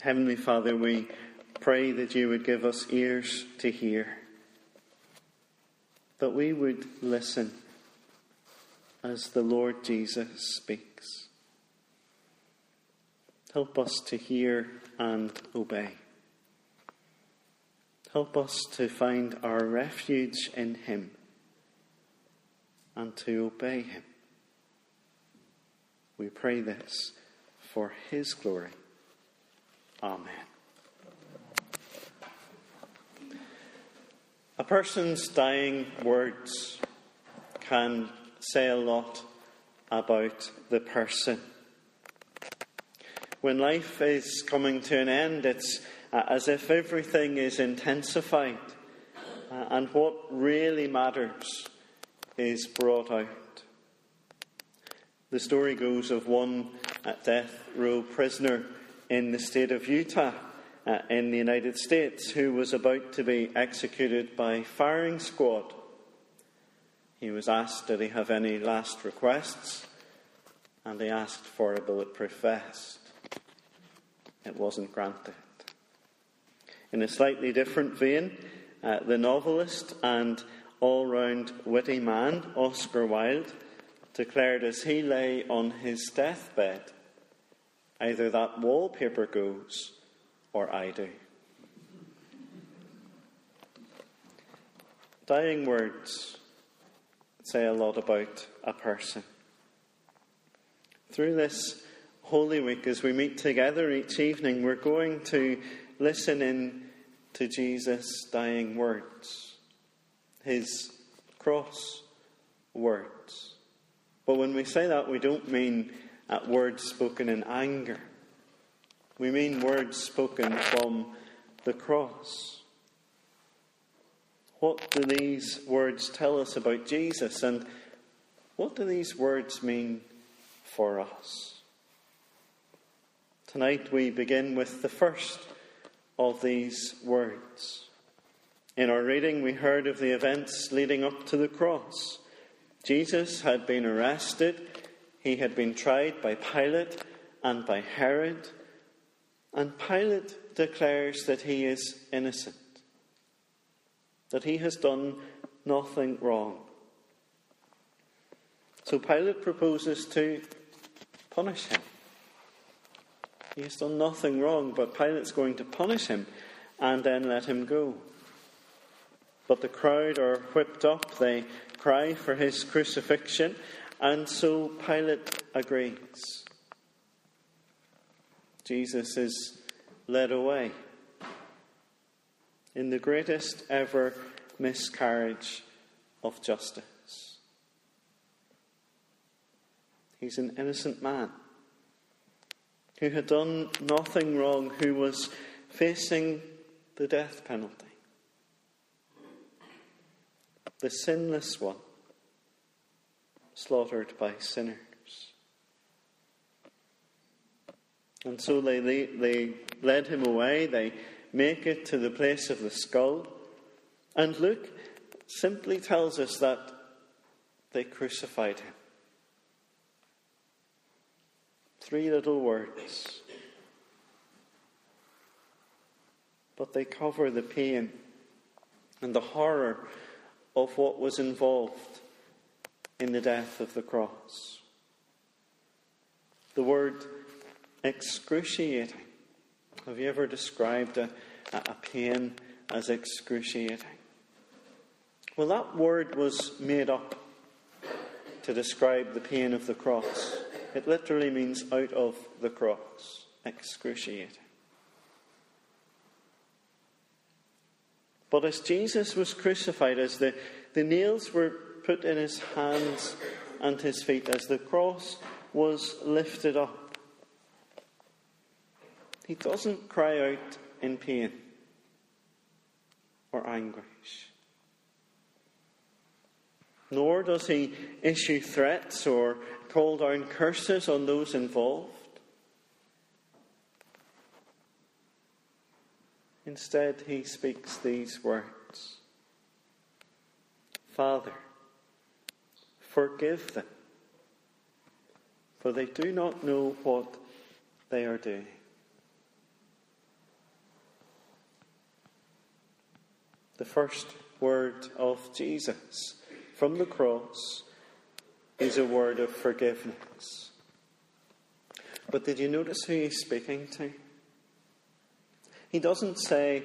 Heavenly Father, we pray that you would give us ears to hear, that we would listen as the Lord Jesus speaks. Help us to hear and obey. Help us to find our refuge in Him and to obey Him. We pray this for His glory. Amen. A person's dying words can say a lot about the person. When life is coming to an end, it's uh, as if everything is intensified, uh, and what really matters is brought out. The story goes of one uh, death row prisoner in the state of Utah uh, in the United States who was about to be executed by firing squad. He was asked, Did he have any last requests? And he asked for a bulletproof vest. It wasn't granted. In a slightly different vein, uh, the novelist and all round witty man, Oscar Wilde, declared as he lay on his deathbed either that wallpaper goes or I do. Dying words say a lot about a person. Through this Holy Week, as we meet together each evening, we're going to listen in to Jesus' dying words, his cross words. But when we say that, we don't mean at words spoken in anger. We mean words spoken from the cross. What do these words tell us about Jesus, and what do these words mean for us? Tonight we begin with the first of these words. In our reading, we heard of the events leading up to the cross. Jesus had been arrested he had been tried by Pilate and by Herod, and Pilate declares that he is innocent, that he has done nothing wrong. So Pilate proposes to punish him. He has done nothing wrong, but Pilate's going to punish him and then let him go. But the crowd are whipped up. They cry for his crucifixion, and so Pilate agrees. Jesus is led away in the greatest ever miscarriage of justice. He's an innocent man who had done nothing wrong, who was facing the death penalty. The sinless one slaughtered by sinners. And so they, they, they led him away, they make it to the place of the skull. And Luke simply tells us that they crucified him. Three little words. But they cover the pain and the horror of what was involved in the death of the cross. The word excruciating. Have you ever described a, a pain as excruciating? Well, that word was made up to describe the pain of the cross. It literally means out of the cross, excruciating. But as Jesus was crucified, as the, the nails were put in his hands and his feet as the cross was lifted up. He doesn't cry out in pain or anguish. Nor does he issue threats or call down curses on those involved. Instead, he speaks these words Father, Forgive them, for they do not know what they are doing. The first word of Jesus from the cross is a word of forgiveness. But did you notice who he's speaking to? He doesn't say,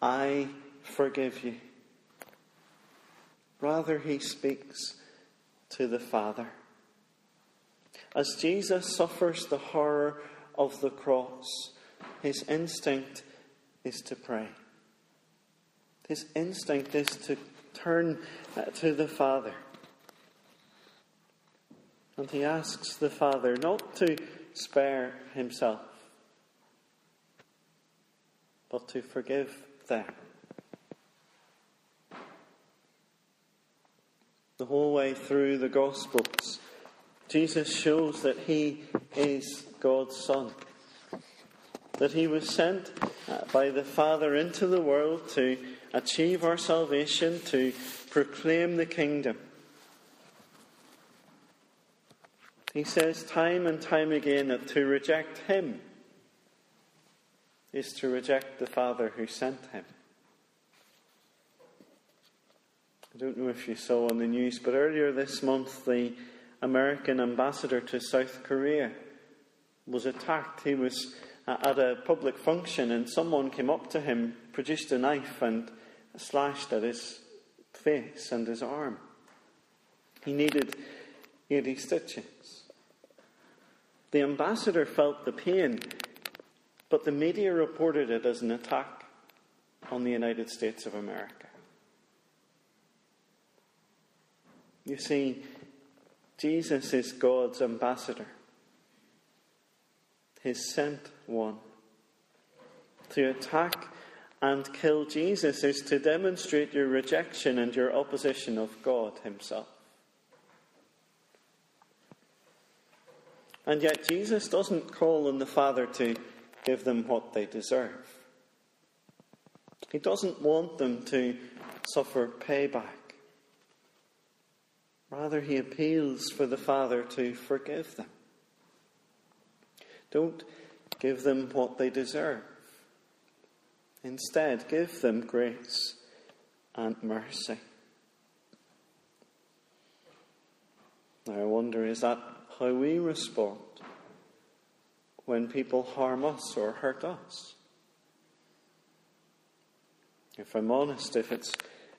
I forgive you. Rather, he speaks to the Father. As Jesus suffers the horror of the cross, his instinct is to pray. His instinct is to turn uh, to the Father. And he asks the Father not to spare himself, but to forgive them. The whole way through the Gospels, Jesus shows that he is God's Son. That he was sent uh, by the Father into the world to achieve our salvation, to proclaim the kingdom. He says time and time again that to reject him is to reject the Father who sent him. I don't know if you saw on the news, but earlier this month, the American ambassador to South Korea was attacked. He was at a public function, and someone came up to him, produced a knife, and slashed at his face and his arm. He needed 80 stitches. The ambassador felt the pain, but the media reported it as an attack on the United States of America. You see, Jesus is God's ambassador, his sent one. To attack and kill Jesus is to demonstrate your rejection and your opposition of God Himself. And yet, Jesus doesn't call on the Father to give them what they deserve. He doesn't want them to suffer payback. Rather, he appeals for the Father to forgive them. Don't give them what they deserve. Instead, give them grace and mercy. Now, I wonder is that how we respond when people harm us or hurt us? If I'm honest, if it's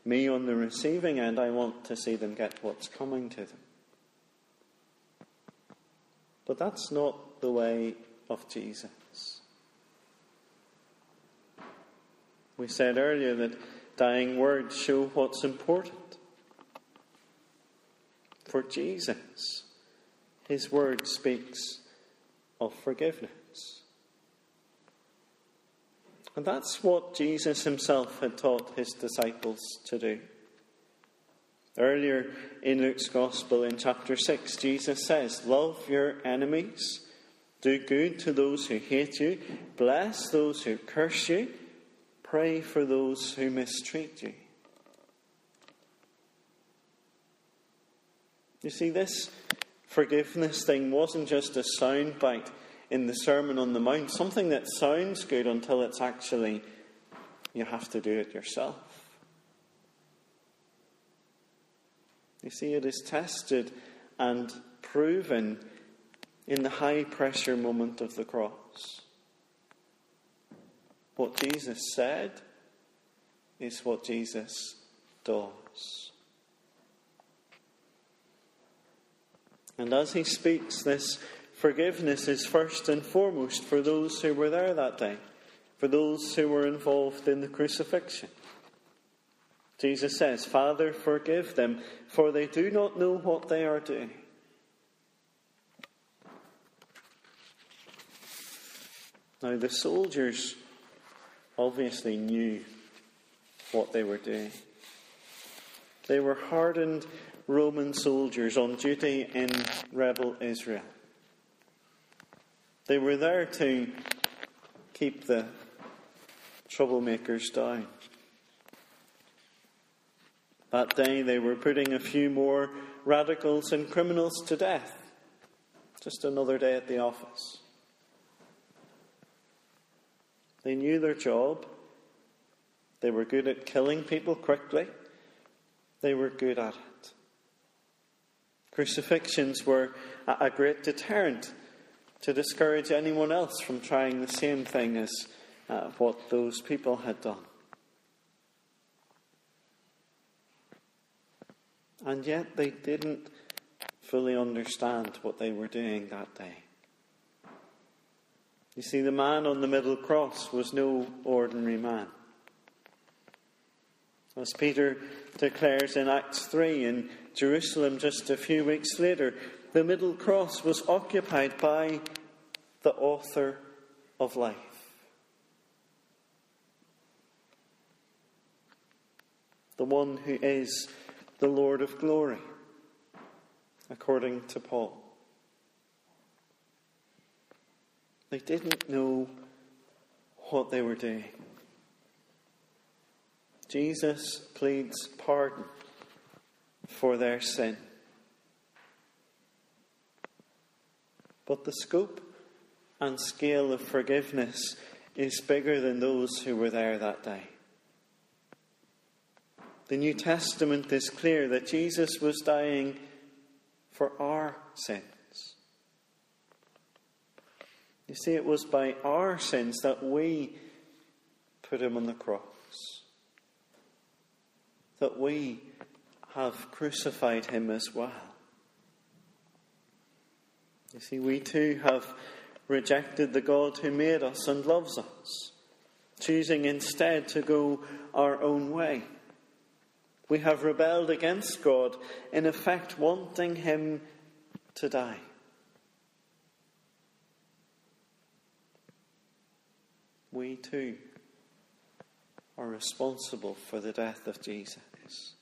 me on the receiving end, I want to see them get what's coming to them. But that's not the way of Jesus. We said earlier that dying words show what's important. For Jesus, his word speaks of forgiveness. And that's what Jesus himself had taught his disciples to do. Earlier in Luke's Gospel, in chapter 6, Jesus says, Love your enemies, do good to those who hate you, bless those who curse you, pray for those who mistreat you. You see, this forgiveness thing wasn't just a soundbite in the Sermon on the Mount, something that sounds good until it's actually, you have to do it yourself. You see, it is tested and proven in the high pressure moment of the cross. What Jesus said is what Jesus does. And as he speaks, this forgiveness is first and foremost for those who were there that day, for those who were involved in the crucifixion. Jesus says, Father, forgive them, for they do not know what they are doing. Now, the soldiers obviously knew what they were doing. They were hardened Roman soldiers on duty in rebel Israel. They were there to keep the troublemakers down. That day they were putting a few more radicals and criminals to death. Just another day at the office. They knew their job. They were good at killing people quickly. They were good at it. Crucifixions were a great deterrent to discourage anyone else from trying the same thing as uh, what those people had done. And yet they didn't fully understand what they were doing that day. You see, the man on the middle cross was no ordinary man. As Peter declares in Acts 3 in Jerusalem just a few weeks later, the middle cross was occupied by the author of life. The one who is the Lord of glory, according to Paul. They didn't know what they were doing. Jesus pleads pardon for their sin. But the scope and scale of forgiveness is bigger than those who were there that day. The New Testament is clear that Jesus was dying for our sins. You see, it was by our sins that we put him on the cross that we have crucified him as well. You see, we too have rejected the God who made us and loves us, choosing instead to go our own way. We have rebelled against God, in effect, wanting him to die. We too are responsible for the death of Jesus.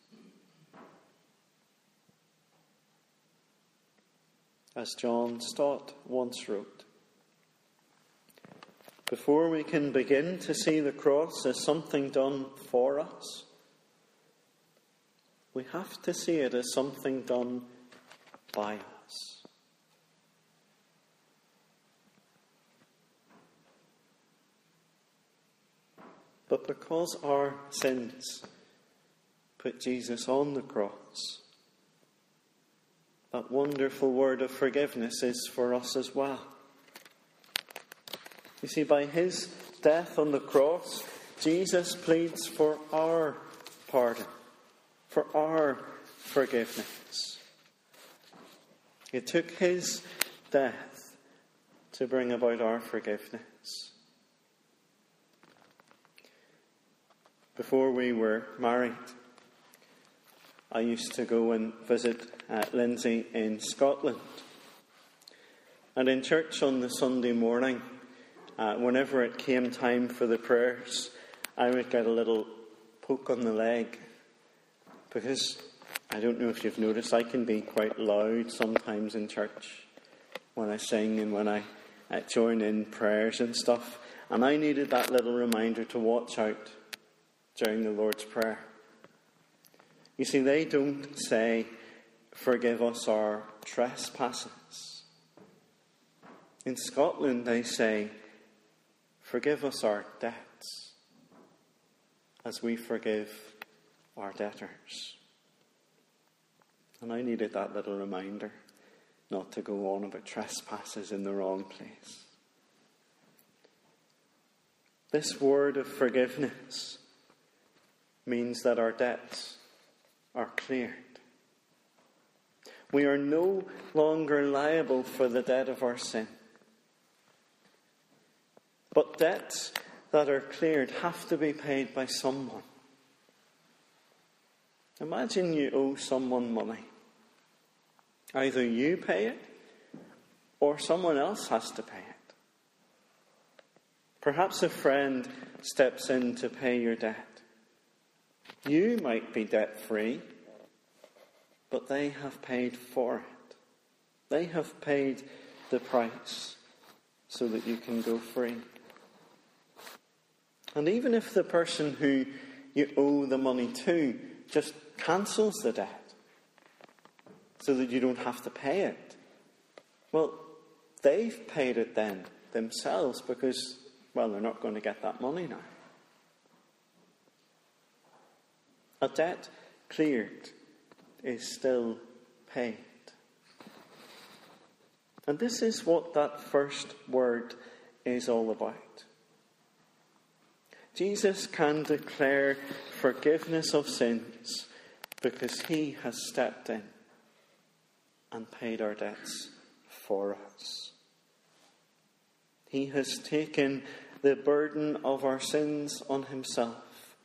As John Stott once wrote, before we can begin to see the cross as something done for us, we have to see it as something done by us. But because our sins put Jesus on the cross, that wonderful word of forgiveness is for us as well. You see, by his death on the cross, Jesus pleads for our pardon, for our forgiveness. It took his death to bring about our forgiveness. Before we were married, I used to go and visit uh, Lindsay in Scotland. And in church on the Sunday morning, uh, whenever it came time for the prayers, I would get a little poke on the leg because I don't know if you've noticed, I can be quite loud sometimes in church when I sing and when I uh, join in prayers and stuff. And I needed that little reminder to watch out during the Lord's Prayer. You see, they don't say, Forgive us our trespasses. In Scotland, they say, Forgive us our debts as we forgive our debtors. And I needed that little reminder not to go on about trespasses in the wrong place. This word of forgiveness means that our debts are cleared. We are no longer liable for the debt of our sin. But debts that are cleared have to be paid by someone. Imagine you owe someone money. Either you pay it or someone else has to pay it. Perhaps a friend steps in to pay your debt. You might be debt free, but they have paid for it. They have paid the price so that you can go free. And even if the person who you owe the money to just cancels the debt so that you don't have to pay it, well, they've paid it then themselves because, well, they're not going to get that money now. A debt cleared is still paid. And this is what that first word is all about. Jesus can declare forgiveness of sins because he has stepped in and paid our debts for us. He has taken the burden of our sins on himself.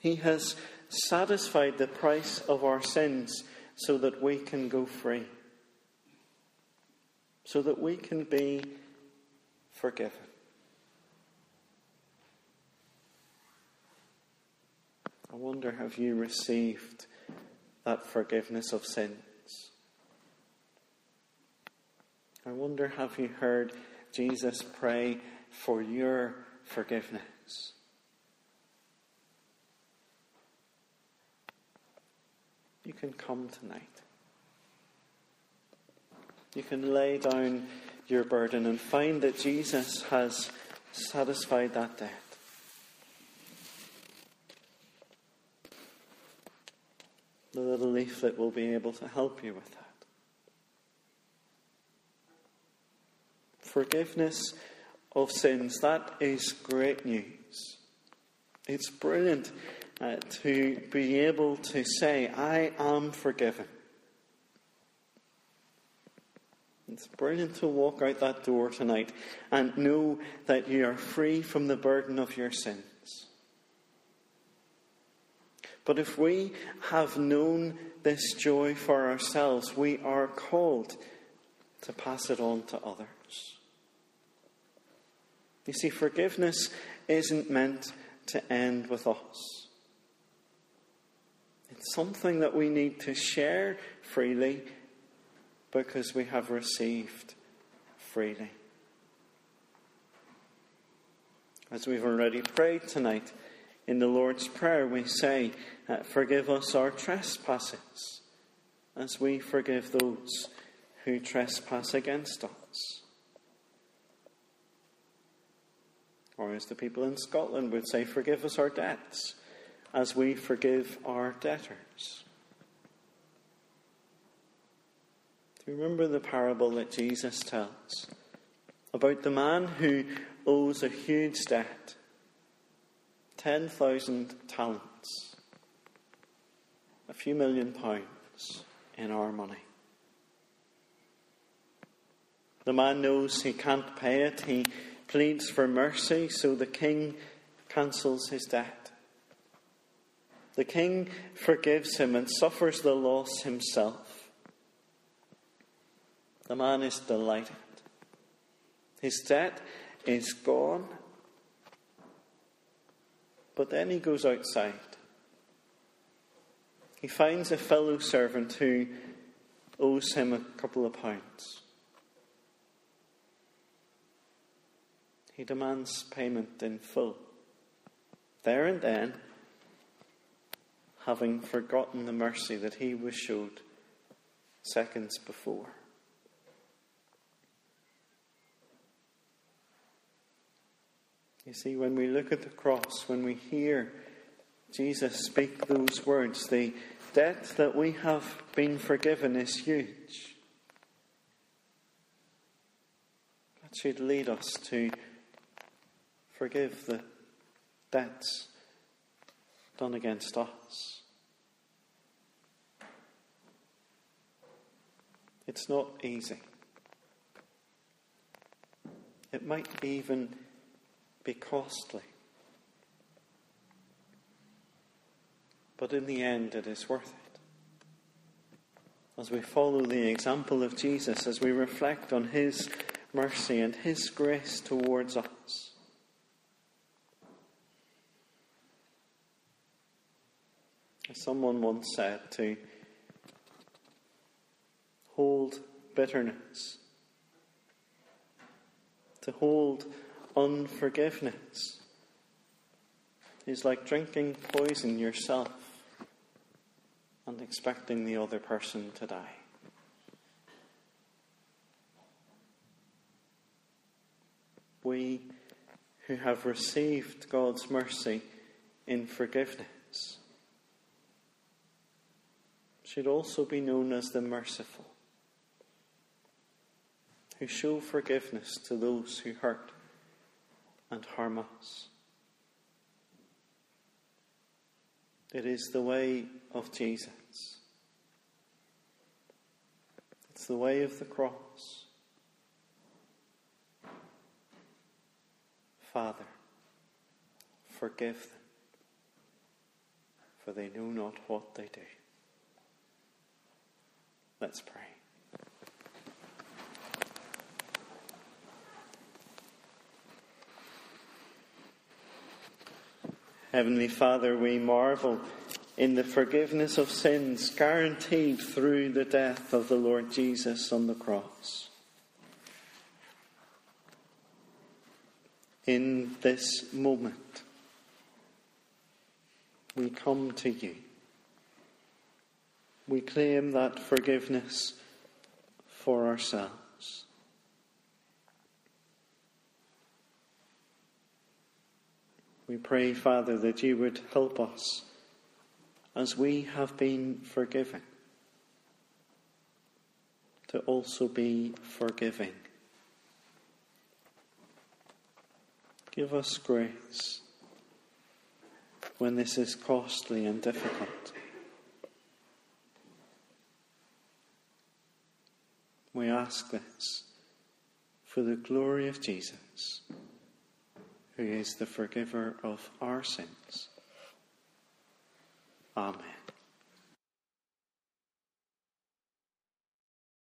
He has satisfied the price of our sins so that we can go free, so that we can be forgiven. I wonder have you received that forgiveness of sins? I wonder have you heard Jesus pray for your forgiveness? You can come tonight. You can lay down your burden and find that Jesus has satisfied that debt. The little leaflet will be able to help you with that. Forgiveness of sins, that is great news. It's brilliant uh, to be able to say, I am forgiven. It's brilliant to walk out that door tonight and know that you are free from the burden of your sins. But if we have known this joy for ourselves, we are called to pass it on to others. You see, forgiveness isn't meant to end with us. Something that we need to share freely because we have received freely. As we've already prayed tonight, in the Lord's Prayer, we say, uh, Forgive us our trespasses, as we forgive those who trespass against us. Or as the people in Scotland would say, Forgive us our debts, as we forgive our debtors. Do you remember the parable that Jesus tells about the man who owes a huge debt? 10,000 talents, a few million pounds in our money. The man knows he can't pay it. He pleads for mercy, so the king cancels his debt. The king forgives him and suffers the loss himself. The man is delighted. His debt is gone but then he goes outside. He finds a fellow servant who owes him a couple of pounds. He demands payment in full. There and then, having forgotten the mercy that he was showed seconds before. You see, when we look at the cross, when we hear Jesus speak those words, the debt that we have been forgiven is huge. That should lead us to forgive the debts done against us. It's not easy. It might even be costly. But in the end, it is worth it. As we follow the example of Jesus, as we reflect on his mercy and his grace towards us. As someone once said, to hold bitterness, to hold unforgiveness is like drinking poison yourself and expecting the other person to die. We who have received God's mercy in forgiveness should also be known as the merciful, who show forgiveness to those who hurt and harm us. It is the way of Jesus. It's the way of the cross. Father, forgive them, for they know not what they do. Let's pray. Heavenly Father, we marvel in the forgiveness of sins guaranteed through the death of the Lord Jesus on the cross. In this moment, we come to you. We claim that forgiveness for ourselves. We pray, Father, that you would help us as we have been forgiven to also be forgiving. Give us grace when this is costly and difficult. We ask this for the glory of Jesus, who is the forgiver of our sins. Amen.